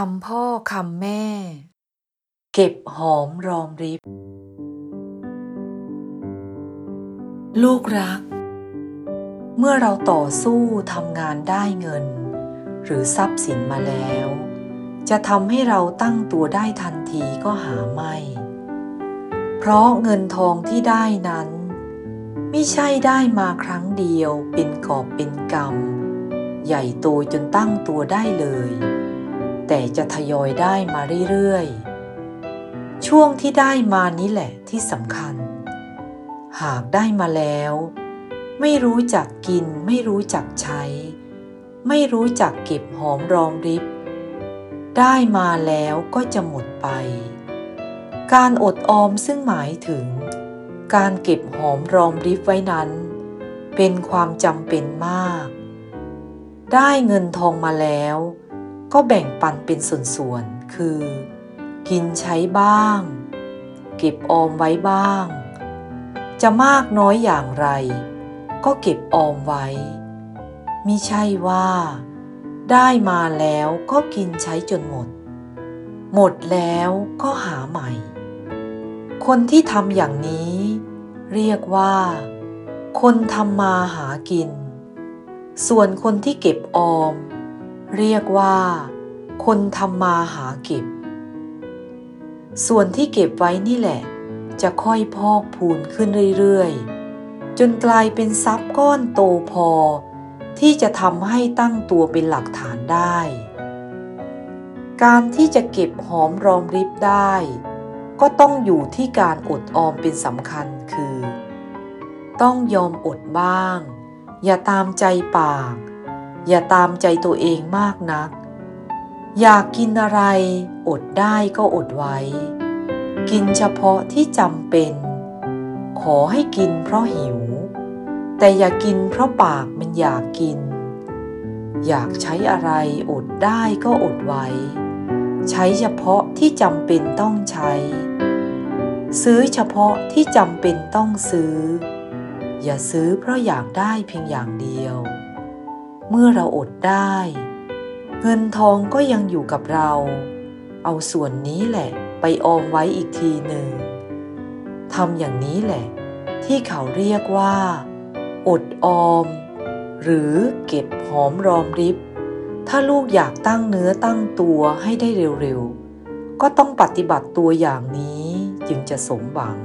คำพ่อคำแม่ เก็บหอมรอมริบ ลูกรัก เมื่อเราต่อสู้ทำงานได้เงิน หรือทรัพย์สินมาแล้ว จะทำให้เราตั้งตัวได้ทันทีก็หาไม่ เพราะเงินทองที่ได้นั้น ไม่ใช่ได้มาครั้งเดียวเป็นกอบเป็นกำใหญ่โตจนตั้งตัวได้เลย แต่จะทยอยได้มาเรื่อยๆ ช่วงที่ได้มานี้แหละที่สำคัญ หากได้มาแล้ว ไม่รู้จักกินไม่รู้จักใช้ ไม่รู้จักเก็บหอมรอมริบ ได้มาแล้วก็จะหมดไป การอดออมซึ่งหมายถึง การเก็บหอมรอมริบไว้นั้น เป็นความจำเป็นมาก ได้เงินทองมาแล้ว ก็แบ่งปันเป็นส่วนๆ คือ กินใช้บ้าง เก็บออมไว้บ้าง จะมากน้อยอย่างไร ก็เก็บออมไว้มิใช่ว่า ได้มาแล้วก็กินใช้จนหมด หมดแล้วก็หาใหม่ คนที่ทำอย่างนี้ เรียกว่า คนทำมาหากิน ส่วนคนที่เก็บออม เรียกว่า คนทำมาหาเก็บ ส่วนที่เก็บไว้นี่แหละ จะค่อยพอกพูนขึ้นเรื่อยๆ จนกลายเป็นทรัพย์ก้อนโตพอ ที่จะทำให้ตั้งตัวเป็นหลักฐานได้ การที่จะเก็บหอมรอมริบได้ ก็ต้องอยู่ที่การอดออมเป็นสำคัญคือ ต้องยอมอดบ้าง อย่าตามใจปาก อย่าตามใจตัวเองมากนัก อยากกินอะไร อดได้ก็อดไว้ กินเฉพาะที่จำเป็น ขอให้กินเพราะหิว แต่อย่ากินเพราะปากมันอยากกิน อยากใช้อะไรอดได้ก็อดไว้ ใช้เฉพาะที่จำเป็นต้องใช้ ซื้อเฉพาะที่จำเป็นต้องซื้อ อย่าซื้อเพราะอยากได้เพียงอย่างเดียว เมื่อเราอดได้ เงินทองก็ยังอยู่กับเรา เอาส่วนนี้แหละ ไปออมไว้อีกทีหนึ่งทำอย่างนี้แหละ ที่เขาเรียกว่า อดออม หรือเก็บหอมรอมริบ ถ้าลูกอยากตั้งเนื้อตั้งตัวให้ได้เร็วๆ ก็ต้องปฏิบัติตัวอย่างนี้จึงจะสมหวัง